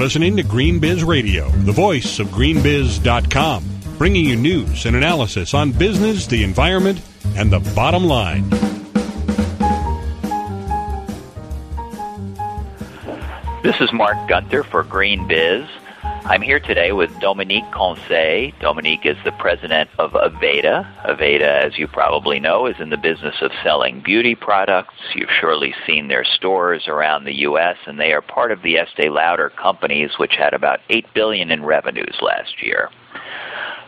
listening to GreenBiz Radio, the voice of greenbiz.com, bringing you news and analysis on business, the environment, and the bottom line. This is Marc Gunther for GreenBiz. I'm here today with Dominique Conseil. Dominique is the president of Aveda. Aveda, as you probably know, is in the business of selling beauty products. You've surely seen their stores around the U.S., and they are part of the Estee Lauder companies, which had about 8 billion in revenues last year.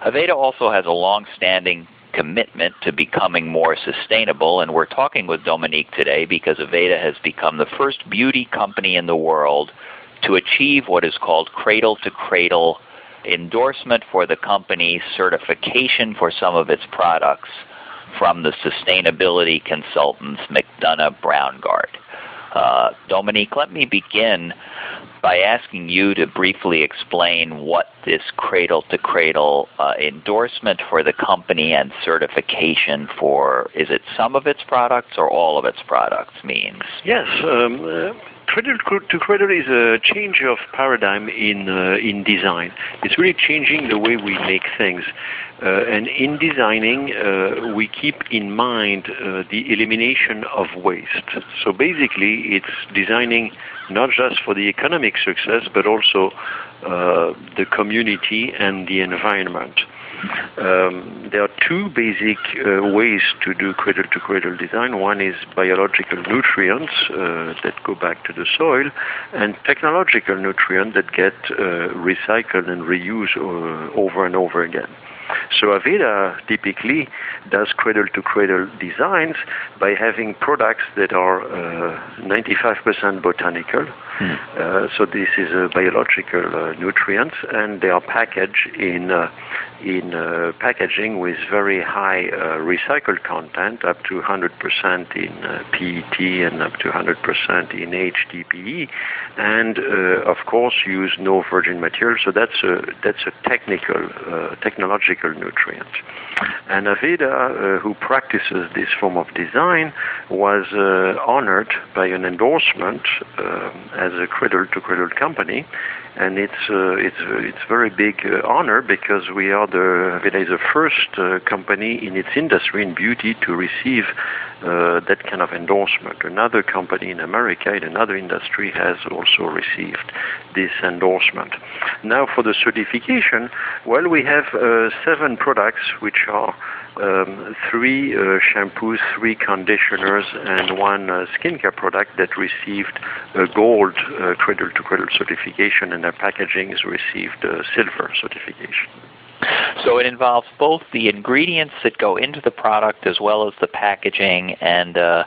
Aveda also has a long-standing commitment to becoming more sustainable, and we're talking with Dominique today because Aveda has become the first beauty company in the world to achieve what is called cradle to cradle endorsement for the company, certification for some of its products from the sustainability consultants McDonough Braungart. Uh, Dominique, let me begin by asking you to briefly explain what this cradle to cradle endorsement for the company and certification for is it some of its products or all of its products means? Yes. Um, uh, to cradle is a change of paradigm in uh, in design. It's really changing the way we make things. Uh, and in designing, uh, we keep in mind uh, the elimination of waste. So basically, it's designing not just for the economic success, but also uh, the community and the environment. Um, there are two basic uh, ways to do cradle to cradle design. One is biological nutrients uh, that go back to the soil, and technological nutrients that get uh, recycled and reused uh, over and over again. So Aveda typically does cradle to cradle designs by having products that are uh, 95% botanical. Hmm. Uh, so this is a biological uh, nutrients, and they are packaged in uh, in uh, packaging with very high uh, recycled content, up to 100% in PET and up to 100% in HDPE, and of course use no virgin material. So that's a that's a technical technological nutrient. And Aveda, uh, who practices this form of design, was uh, honored by an endorsement uh, as a cradle-to-cradle company, and it's uh, it's it's very big uh, honor because we are the is the first uh, company in its industry in beauty to receive that kind of endorsement. Another company in America in another industry has also received this endorsement. Now for the certification, well, we have seven products which are um, three uh, shampoos, three conditioners, and one uh, skincare product that received a gold uh, cradle to cradle certification, and their packaging received a silver certification. So it involves both the ingredients that go into the product as well as the packaging and uh,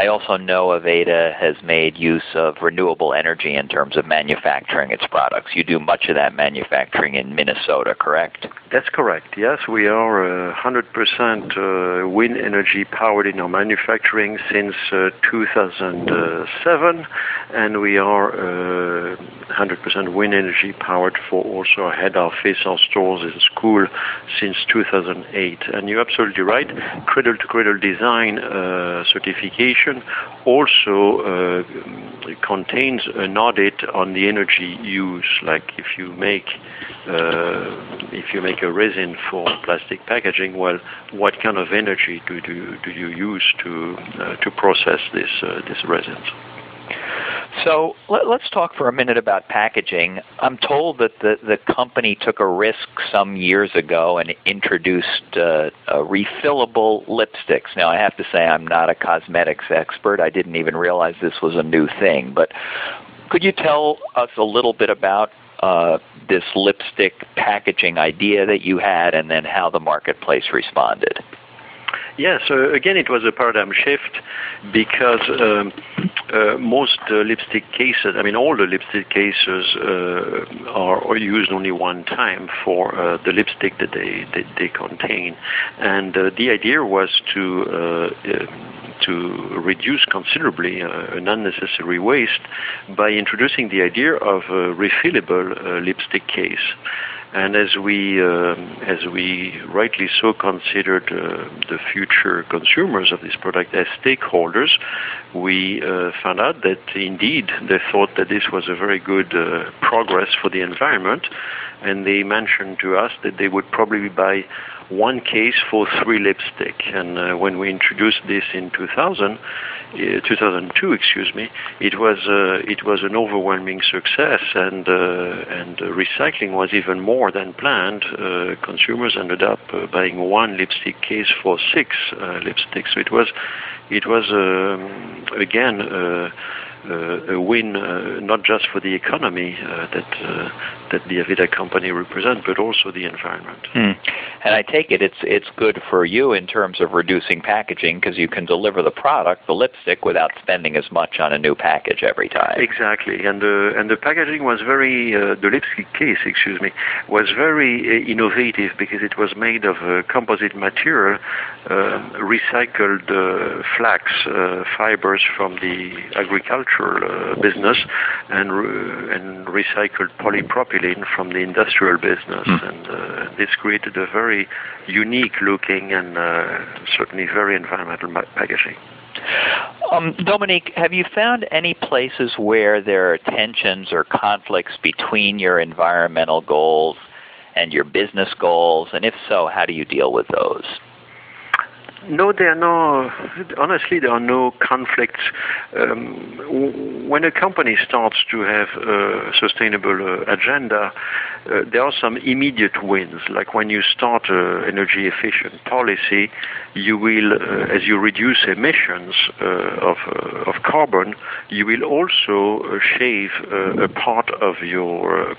I also know Aveda has made use of renewable energy in terms of manufacturing its products. You do much of that manufacturing in Minnesota, correct? That's correct. Yes, we are uh, 100% uh, wind energy powered in our manufacturing since uh, 2007, and we are 100% uh, wind energy powered for also our head office, our stores, and school since 2008. And you're absolutely right. Cradle to cradle design uh, certification also uh, contains an audit on the energy use, like if you make if you make a resin for plastic packaging, well, what kind of energy do do, do you use to to process this this resins? So let, us talk for a minute about packaging. I'm told that the, the company took a risk some years ago and introduced uh, refillable lipsticks. Now, I have to say I'm not a cosmetics expert. I didn't even realize this was a new thing. But could you tell us a little bit about uh, this lipstick packaging idea that you had and then how the marketplace responded? Yeah, so again, it was a paradigm shift because um, uh, most uh, lipstick cases, I mean, all the lipstick cases uh, are, are, used only one time for uh, the lipstick that they, that they contain. And uh, the idea was to uh, to reduce considerably an unnecessary waste by introducing the idea of a refillable lipstick case. And as we, um, as we rightly so considered uh, the future consumers of this product as stakeholders, we uh, found out that indeed they thought that this was a very good uh, progress for the environment, and they mentioned to us that they would probably buy one case for three lipstick. And uh, when we introduced this in 2000, uh, 2002, excuse me, it was uh, it was an overwhelming success, and uh, and recycling was even more than planned. Uh, consumers ended up uh, buying one lipstick case for six lipsticks. So it was it was um, again a win uh, not just for the economy uh, that that the Aveda company represents, but also the environment. Mm. And I take it it's it's good for you in terms of reducing packaging because you can deliver the product, the lipstick, without spending as much on a new package every time. Exactly, and the and the packaging was very uh, the lipstick case, excuse me, was very uh, innovative because it was made of a composite material, uh, recycled flax fibers from the agriculture agricultural uh, business and re- and recycled polypropylene from the industrial business, mm. and uh, this created a very unique looking and uh, certainly very environmental packaging. Um, Dominique, have you found any places where there are tensions or conflicts between your environmental goals and your business goals? And if so, how do you deal with those? No, there are no. Honestly, there are no conflicts. Um, when a company starts to have a sustainable uh, agenda, uh, there are some immediate wins. Like when you start an energy efficient policy, you will, uh, as you reduce emissions uh, of uh, of carbon, you will also uh, shave a part of your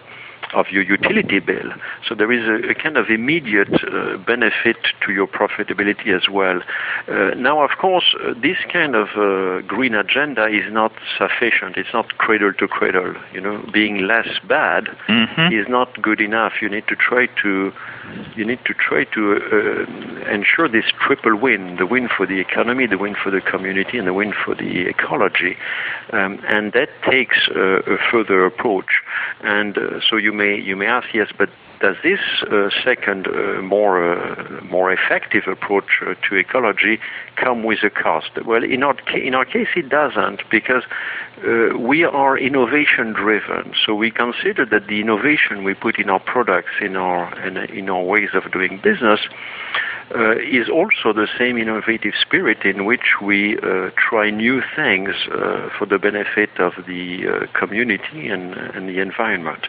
of your utility bill. So there is a, a kind of immediate uh, benefit to your profitability as well. Uh, now, of course, uh, this kind of uh, green agenda is not sufficient. It's not cradle to cradle. You know, being less bad mm-hmm. is not good enough. You need to try to you need to try to uh, ensure this triple win: the win for the economy, the win for the community, and the win for the ecology. Um, and that takes uh, a further approach. And so you may you may ask, yes, but does this uh, second, uh, more uh, more effective approach uh, to ecology come with a cost? Well, in our ca- in our case, it doesn't because uh, we are innovation driven. So we consider that the innovation we put in our products, in our in, in our ways of doing business, uh, is also the same innovative spirit in which we uh, try new things uh, for the benefit of the uh, community and, and the environment.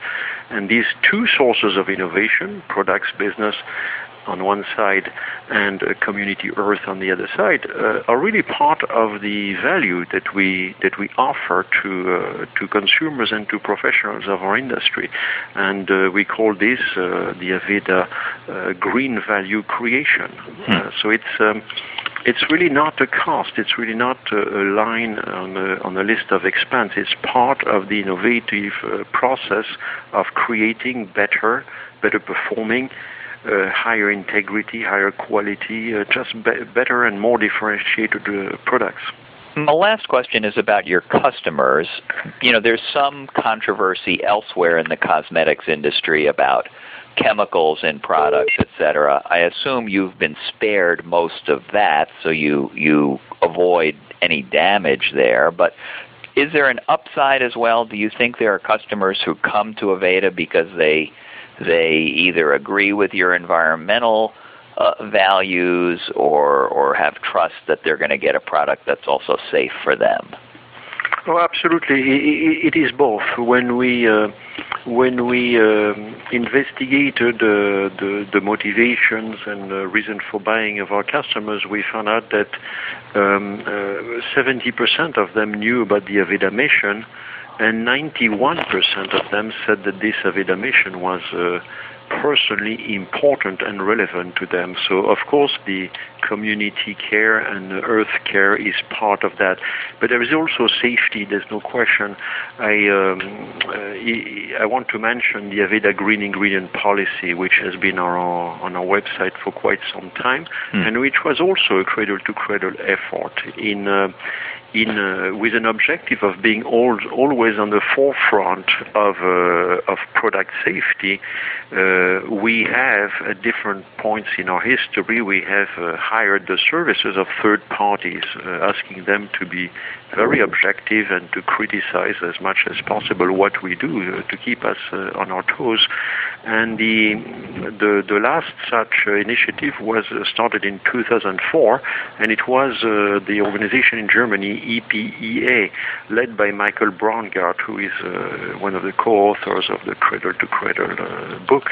And these two sources of innovation, products, business, on one side and community earth on the other side uh, are really part of the value that we that we offer to uh, to consumers and to professionals of our industry and uh, we call this uh, the Aveda uh, green value creation hmm. Uh, so it's um, it's really not a cost. It's really not a, line on a, on a list of expense. It's part of the innovative process of creating better, better performing, higher integrity, higher quality, uh, just be- better and more differentiated uh, products. My last question is about your customers. You know, there's some controversy elsewhere in the cosmetics industry about chemicals in products, etc. I assume you've been spared most of that, so you you avoid any damage there. But is there an upside as well? Do you think there are customers who come to Aveda because they they either agree with your environmental uh, values or or have trust that they're going to get a product that's also safe for them. Oh, absolutely. It is both. When we uh, when we um, investigated uh, the the motivations and the reason for buying of our customers, we found out that um, uh, 70% of them knew about the Aveda mission, and 91% of them said that this Aveda mission was uh, personally important and relevant to them. So, of course, the community care and the earth care is part of that. But there is also safety, there's no question. I, um, uh, I want to mention the Aveda Green Ingredient Policy, which has been our, on our website for quite some time, mm. and which was also a cradle to cradle effort in. Uh, in uh, with an objective of being all, always on the forefront of uh, of product safety. Uh, we have at different points in our history we have uh, hired the services of third parties, uh, asking them to be very objective and to criticize as much as possible what we do uh, to keep us on our toes. And the the, the last such initiative was started in 2004, and it was the organization in Germany EPEA, led by Michael Braungart, who is uh, one of the co-authors of the Cradle to Cradle uh, book.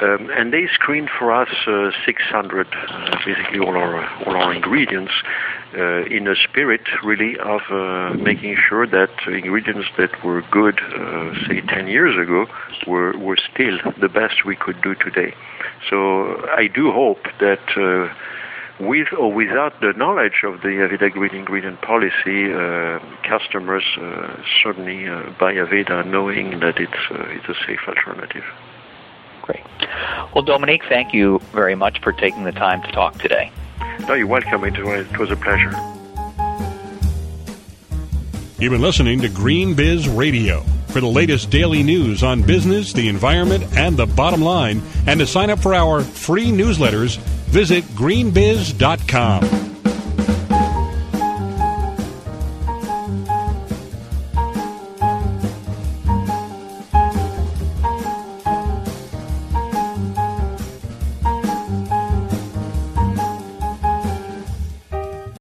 Um, and they screened for us uh, 600, uh, basically all our all our ingredients, uh, in a spirit really of uh, making sure that ingredients that were good, say 10 years ago, were were still the best we could do today. So I do hope that with or without the knowledge of the Aveda Green Ingredient Policy, uh, customers uh, certainly uh, buy Aveda knowing that it's uh, it's a safe alternative. Great. Well, Dominique, thank you very much for taking the time to talk today. No, you're welcome. It was, it was a pleasure. You've been listening to Green Biz Radio. For the latest daily news on business, the environment, and the bottom line, and to sign up for our free newsletters, visit greenbiz.com.